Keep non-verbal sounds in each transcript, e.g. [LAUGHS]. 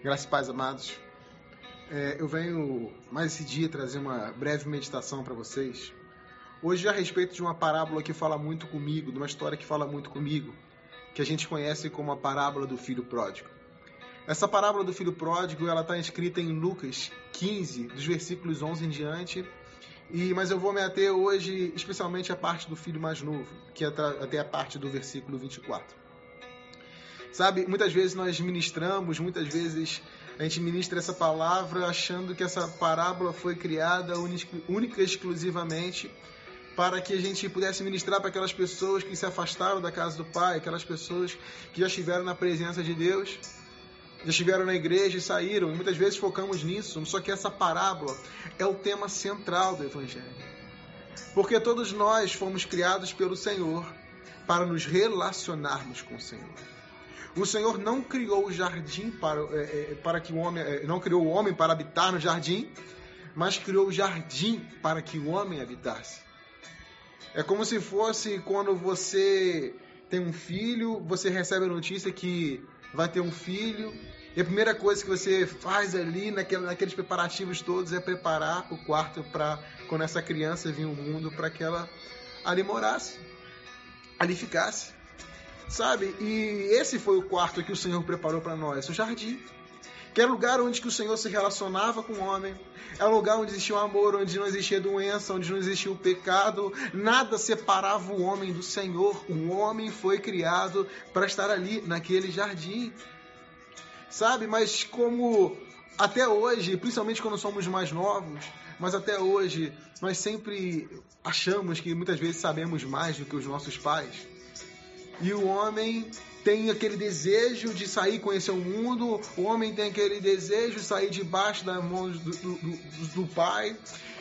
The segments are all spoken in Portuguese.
Graças e paz, amados. É, eu venho mais esse dia trazer uma breve meditação para vocês. Hoje a respeito de uma parábola que fala muito comigo, de uma história que fala muito comigo, que a gente conhece como a parábola do filho pródigo. Essa parábola do filho pródigo, ela está escrita em Lucas 15, dos versículos 11 em diante, e, mas eu vou me ater hoje especialmente à parte do filho mais novo, que é até a parte do versículo 24. Sabe, muitas vezes nós ministramos, muitas vezes a gente ministra essa palavra achando que essa parábola foi criada única e exclusivamente para que a gente pudesse ministrar para aquelas pessoas que se afastaram da casa do Pai, aquelas pessoas que já estiveram na presença de Deus, já estiveram na igreja e saíram. E muitas vezes focamos nisso, só que essa parábola é o tema central do Evangelho. Porque todos nós fomos criados pelo Senhor para nos relacionarmos com o Senhor. O Senhor não criou o jardim para, é, é para que o homem, é, não criou o homem para habitar no jardim, mas criou o jardim para que o homem habitasse. É como se fosse quando você tem um filho, você recebe a notícia que vai ter um filho, e a primeira coisa que você faz ali, naquele, naqueles preparativos todos, é preparar o quarto para quando essa criança vir ao mundo, para que ela ali morasse, ali ficasse. Sabe? E esse foi o quarto que o Senhor preparou para nós, o jardim que era lugar onde que o Senhor se relacionava com o homem, é um lugar onde existia o amor, onde não existia doença, onde não existia o pecado, nada separava o homem do Senhor. O homem foi criado para estar ali, naquele jardim. Sabe? Mas como até hoje, principalmente quando somos mais novos, mas até hoje nós sempre achamos que muitas vezes sabemos mais do que os nossos pais. E o homem tem aquele desejo de sair conhecer o mundo, o homem tem aquele desejo de sair debaixo das mãos do, do, do, do pai.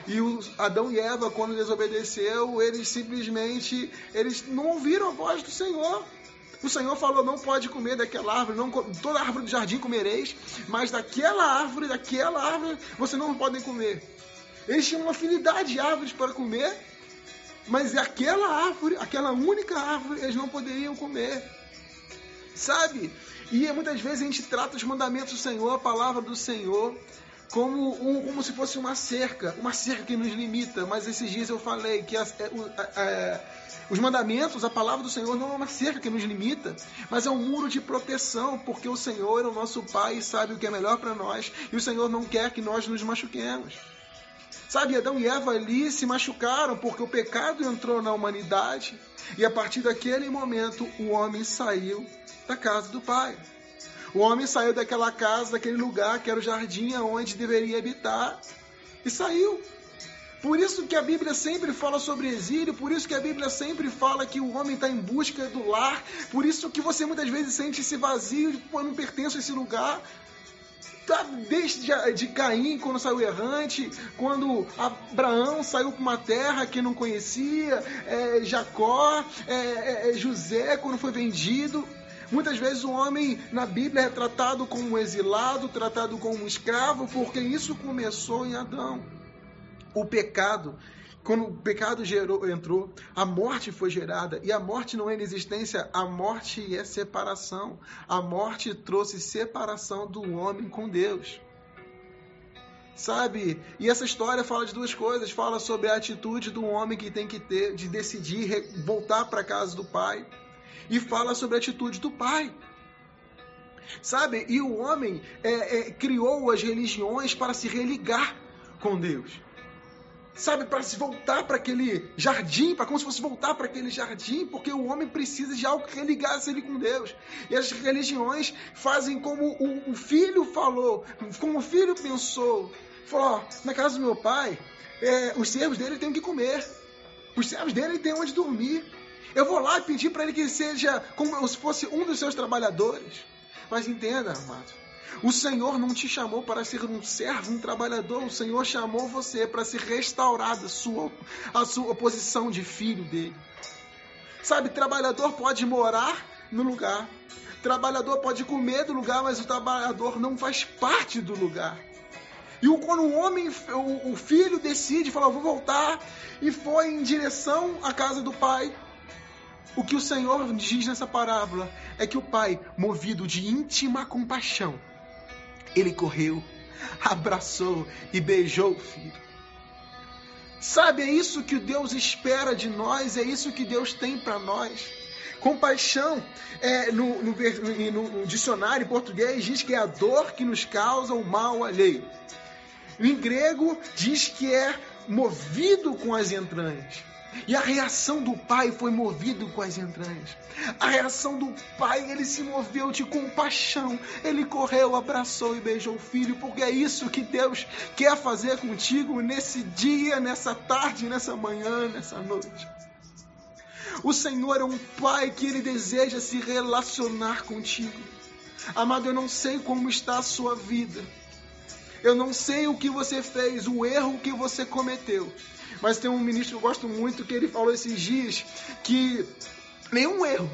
E os Adão e Eva, quando desobedeceu, eles simplesmente eles não ouviram a voz do Senhor. O Senhor falou: não pode comer daquela árvore, não, toda árvore do jardim comereis, mas daquela árvore, daquela árvore, você não podem comer. Eles tinham uma afinidade de árvores para comer, mas aquela árvore, aquela única árvore, eles não poderiam comer sabe? E muitas vezes a gente trata os mandamentos do Senhor, a palavra do Senhor, como, um, como se fosse uma cerca, uma cerca que nos limita. Mas esses dias eu falei que as, é, é, os mandamentos, a palavra do Senhor não é uma cerca que nos limita, mas é um muro de proteção, porque o Senhor é o nosso Pai e sabe o que é melhor para nós, e o Senhor não quer que nós nos machuquemos. Sabe, Adão e Eva ali se machucaram porque o pecado entrou na humanidade e a partir daquele momento o homem saiu da casa do pai. O homem saiu daquela casa, daquele lugar que era o jardim onde deveria habitar e saiu. Por isso que a Bíblia sempre fala sobre exílio, por isso que a Bíblia sempre fala que o homem está em busca do lar, por isso que você muitas vezes sente esse vazio, eu não pertenço a esse lugar. Tá desde de Caim, quando saiu errante, quando Abraão saiu para uma terra que não conhecia, é, Jacó, é, é, José, quando foi vendido. Muitas vezes o homem na Bíblia é tratado como um exilado, tratado como um escravo, porque isso começou em Adão. O pecado, quando o pecado gerou, entrou, a morte foi gerada. E a morte não é inexistência, a morte é separação. A morte trouxe separação do homem com Deus. Sabe? E essa história fala de duas coisas. Fala sobre a atitude do homem que tem que ter de decidir voltar para casa do pai e fala sobre a atitude do pai. Sabe? E o homem é, é, criou as religiões para se religar com Deus. Sabe, para se voltar para aquele jardim, para como se fosse voltar para aquele jardim, porque o homem precisa de algo que religasse ele com Deus. E as religiões fazem como o, o filho falou, como o filho pensou. Falou: ó, na casa do meu pai, é, os servos dele têm o que comer, os servos dele têm onde dormir. Eu vou lá pedir para ele que seja como se fosse um dos seus trabalhadores. Mas entenda, amado, o Senhor não te chamou para ser um servo, um trabalhador. O Senhor chamou você para ser restaurada a sua, a sua posição de filho dele. Sabe, trabalhador pode morar no lugar. Trabalhador pode comer do lugar, mas o trabalhador não faz parte do lugar. E quando o homem, o, filho decide, fala, vou voltar, e foi em direção à casa do pai, o que o Senhor diz nessa parábola é que o pai, movido de íntima compaixão, ele correu, abraçou e beijou o filho. Sabe, é isso que Deus espera de nós, é isso que Deus tem para nós. Compaixão, é, no, no, no, no, dicionário em português, diz que é a dor que nos causa o mal alheio. Em grego, diz que é movido com as entranhas. E a reação do pai foi movido com as entranhas. A reação do pai, ele se moveu de compaixão. Ele correu, abraçou e beijou o filho, porque é isso que Deus quer fazer contigo nesse dia, nessa tarde, nessa manhã, nessa noite. O Senhor é um pai que ele deseja se relacionar contigo. Amado, eu não sei como está a sua vida. Eu não sei o que você fez, o erro que você cometeu. Mas tem um ministro que eu gosto muito que ele falou esses dias que nenhum erro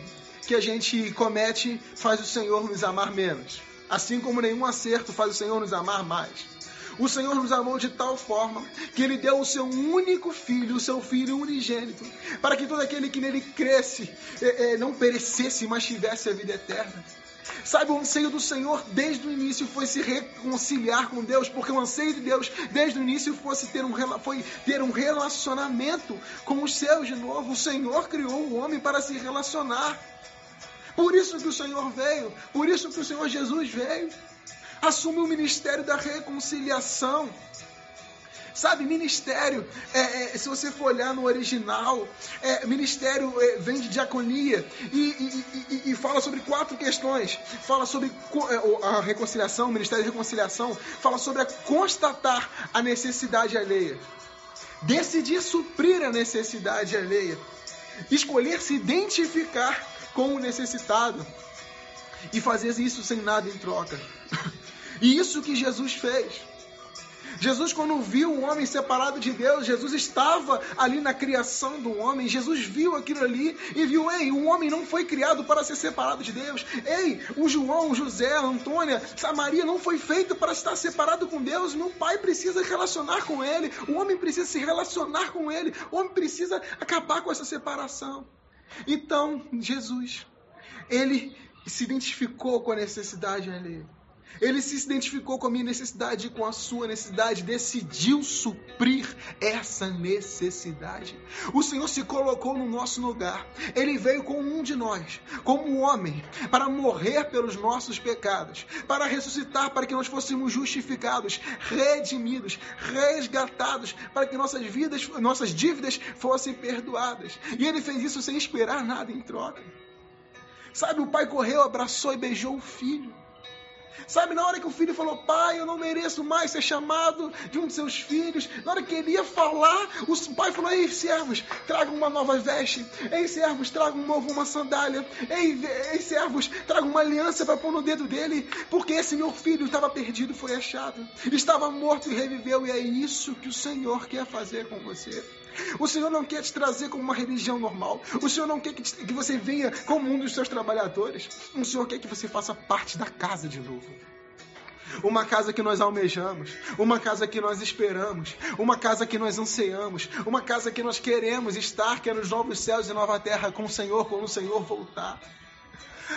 que a gente comete faz o Senhor nos amar menos. Assim como nenhum acerto faz o Senhor nos amar mais. O Senhor nos amou de tal forma que Ele deu o seu único filho, o seu filho unigênito, para que todo aquele que nele cresce eh, eh, não perecesse, mas tivesse a vida eterna. Sabe, o anseio do Senhor desde o início foi se reconciliar com Deus, porque o anseio de Deus desde o início fosse ter um, foi ter um relacionamento com os seus de novo. O Senhor criou o homem para se relacionar. Por isso que o Senhor veio, por isso que o Senhor Jesus veio. Assume o ministério da reconciliação. Sabe, ministério, é, é, se você for olhar no original, é, ministério é, vem de diaconia e, e, e, e, fala sobre quatro questões. Fala sobre é, a reconciliação, o ministério de reconciliação, fala sobre a constatar a necessidade alheia, decidir suprir a necessidade alheia, escolher se identificar com o necessitado e fazer isso sem nada em troca. [LAUGHS] E isso que Jesus fez. Jesus, quando viu o homem separado de Deus, Jesus estava ali na criação do homem. Jesus viu aquilo ali e viu: ei, o homem não foi criado para ser separado de Deus. Ei, o João, o José, a Antônia, a Maria não foi feito para estar separado com Deus. Meu pai precisa relacionar com ele. O homem precisa se relacionar com ele. O homem precisa acabar com essa separação. Então, Jesus, ele se identificou com a necessidade ali. Ele se identificou com a minha necessidade e com a sua necessidade, decidiu suprir essa necessidade. O Senhor se colocou no nosso lugar. Ele veio com um de nós, como um homem, para morrer pelos nossos pecados, para ressuscitar, para que nós fôssemos justificados, redimidos, resgatados, para que nossas vidas, nossas dívidas fossem perdoadas. E ele fez isso sem esperar nada em troca. Sabe, o pai correu, abraçou e beijou o filho. Sabe, na hora que o filho falou, pai, eu não mereço mais ser chamado de um de seus filhos, na hora que ele ia falar, o pai falou, ei, servos, tragam uma nova veste, ei, servos, tragam um novo uma sandália, ei, ei servos, tragam uma aliança para pôr no dedo dele, porque esse meu filho estava perdido, foi achado, estava morto e reviveu, e é isso que o Senhor quer fazer com você. O Senhor não quer te trazer como uma religião normal. O Senhor não quer que, te, que você venha como um dos seus trabalhadores. O Senhor quer que você faça parte da casa de novo. Uma casa que nós almejamos, uma casa que nós esperamos, uma casa que nós anseamos, uma casa que nós queremos estar, que é nos novos céus e nova terra com o Senhor quando o Senhor voltar.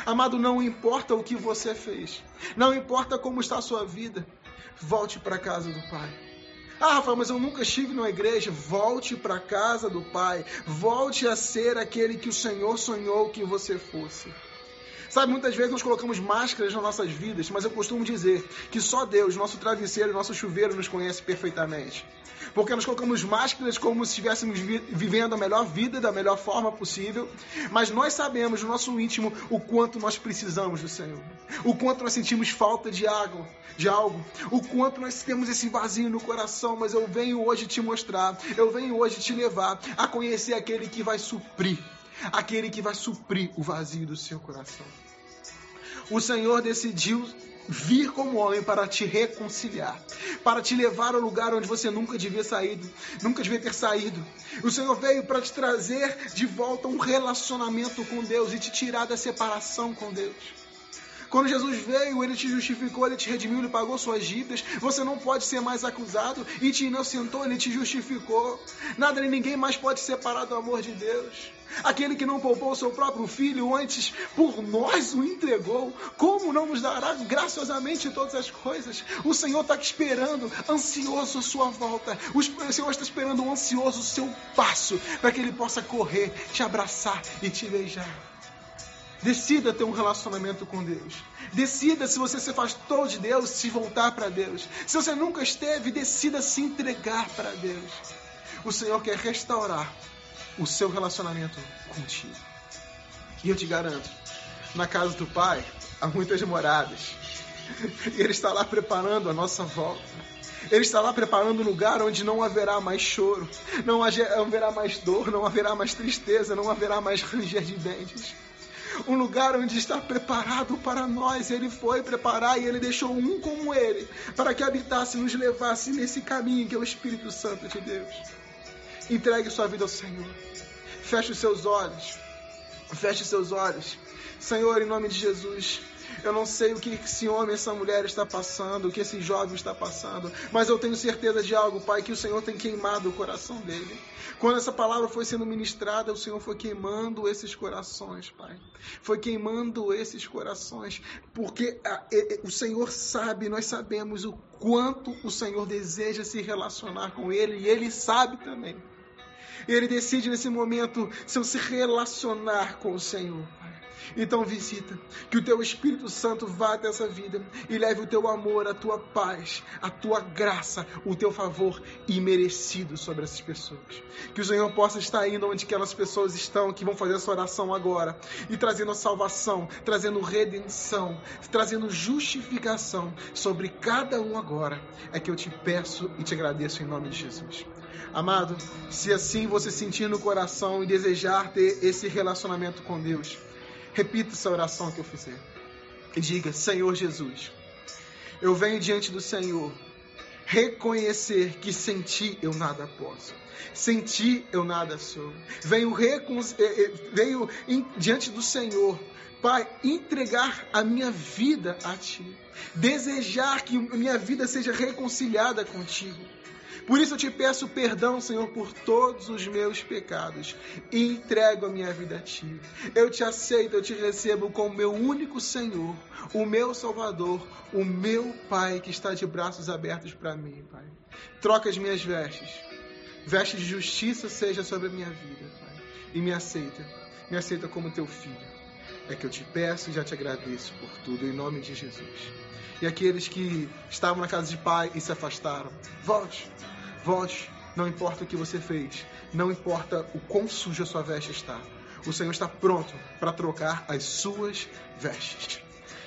Amado, não importa o que você fez, não importa como está a sua vida, volte para a casa do Pai. Ah, Rafael, mas eu nunca estive numa igreja. Volte para casa do Pai. Volte a ser aquele que o Senhor sonhou que você fosse. Sabe, muitas vezes nós colocamos máscaras nas nossas vidas, mas eu costumo dizer que só Deus, nosso travesseiro, nosso chuveiro, nos conhece perfeitamente. Porque nós colocamos máscaras como se estivéssemos vi vivendo a melhor vida da melhor forma possível, mas nós sabemos no nosso íntimo o quanto nós precisamos do Senhor, o quanto nós sentimos falta de água, de algo, o quanto nós temos esse vazio no coração. Mas eu venho hoje te mostrar, eu venho hoje te levar a conhecer aquele que vai suprir aquele que vai suprir o vazio do seu coração. O Senhor decidiu vir como homem para te reconciliar, para te levar ao lugar onde você nunca devia saído, nunca devia ter saído. O Senhor veio para te trazer de volta um relacionamento com Deus e te tirar da separação com Deus. Quando Jesus veio, ele te justificou, ele te redimiu, ele pagou suas dívidas. Você não pode ser mais acusado e te inocentou, ele te justificou. Nada nem ninguém mais pode separar do amor de Deus. Aquele que não poupou o seu próprio filho, antes por nós o entregou, como não nos dará graciosamente todas as coisas? O Senhor está esperando, ansioso a sua volta. O Senhor está esperando ansioso o seu passo, para que ele possa correr, te abraçar e te beijar. Decida ter um relacionamento com Deus. Decida se você se afastou de Deus, se voltar para Deus. Se você nunca esteve, decida se entregar para Deus. O Senhor quer restaurar o seu relacionamento contigo. E eu te garanto, na casa do Pai há muitas moradas. E Ele está lá preparando a nossa volta. Ele está lá preparando um lugar onde não haverá mais choro, não haverá mais dor, não haverá mais tristeza, não haverá mais ranger de dentes. Um lugar onde está preparado para nós. Ele foi preparar e ele deixou um como ele para que habitasse e nos levasse nesse caminho que é o Espírito Santo de Deus. Entregue sua vida ao Senhor. Feche os seus olhos. Feche os seus olhos. Senhor, em nome de Jesus, eu não sei o que esse homem, essa mulher está passando, o que esse jovem está passando, mas eu tenho certeza de algo, Pai, que o Senhor tem queimado o coração dele. Quando essa palavra foi sendo ministrada, o Senhor foi queimando esses corações, Pai. Foi queimando esses corações, porque o Senhor sabe, nós sabemos o quanto o Senhor deseja se relacionar com ele e ele sabe também. Ele decide nesse momento se se relacionar com o Senhor. Então visita, que o teu Espírito Santo vá até essa vida e leve o teu amor, a tua paz, a tua graça, o teu favor imerecido sobre essas pessoas. Que o Senhor possa estar indo onde aquelas pessoas estão, que vão fazer essa oração agora, e trazendo salvação, trazendo redenção, trazendo justificação sobre cada um agora. É que eu te peço e te agradeço em nome de Jesus. Amado, se assim você sentir no coração e desejar ter esse relacionamento com Deus, repita essa oração que eu fizer. E diga: Senhor Jesus, eu venho diante do Senhor reconhecer que sem ti eu nada posso. Sem ti eu nada sou. Venho, recon... Eh, eh, venho diante do Senhor, Pai, entregar a minha vida a ti. Desejar que minha vida seja reconciliada contigo. Por isso eu te peço perdão, Senhor, por todos os meus pecados. E entrego a minha vida a Ti. Eu te aceito, eu te recebo como meu único Senhor, o meu Salvador, o meu Pai que está de braços abertos para mim, Pai. Troca as minhas vestes. Vestes de justiça seja sobre a minha vida, Pai. E me aceita. Me aceita como teu filho. É que eu te peço e já te agradeço por tudo, em nome de Jesus. E aqueles que estavam na casa de pai e se afastaram, volte Volte, não importa o que você fez, não importa o quão suja sua veste está. O Senhor está pronto para trocar as suas vestes.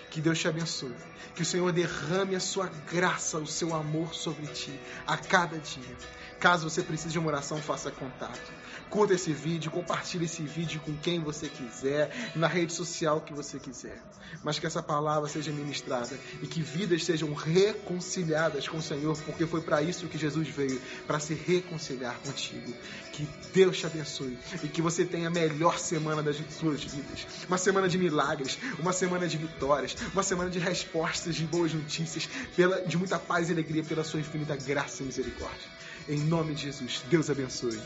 Que Deus te abençoe. Que o Senhor derrame a sua graça, o seu amor sobre ti a cada dia. Caso você precise de uma oração, faça contato. Curta esse vídeo, compartilhe esse vídeo com quem você quiser, na rede social que você quiser. Mas que essa palavra seja ministrada e que vidas sejam reconciliadas com o Senhor, porque foi para isso que Jesus veio, para se reconciliar contigo. Que Deus te abençoe e que você tenha a melhor semana das suas vidas. Uma semana de milagres, uma semana de vitórias, uma semana de respostas, de boas notícias, pela, de muita paz e alegria pela sua infinita graça e misericórdia. Em nome de Jesus, Deus abençoe.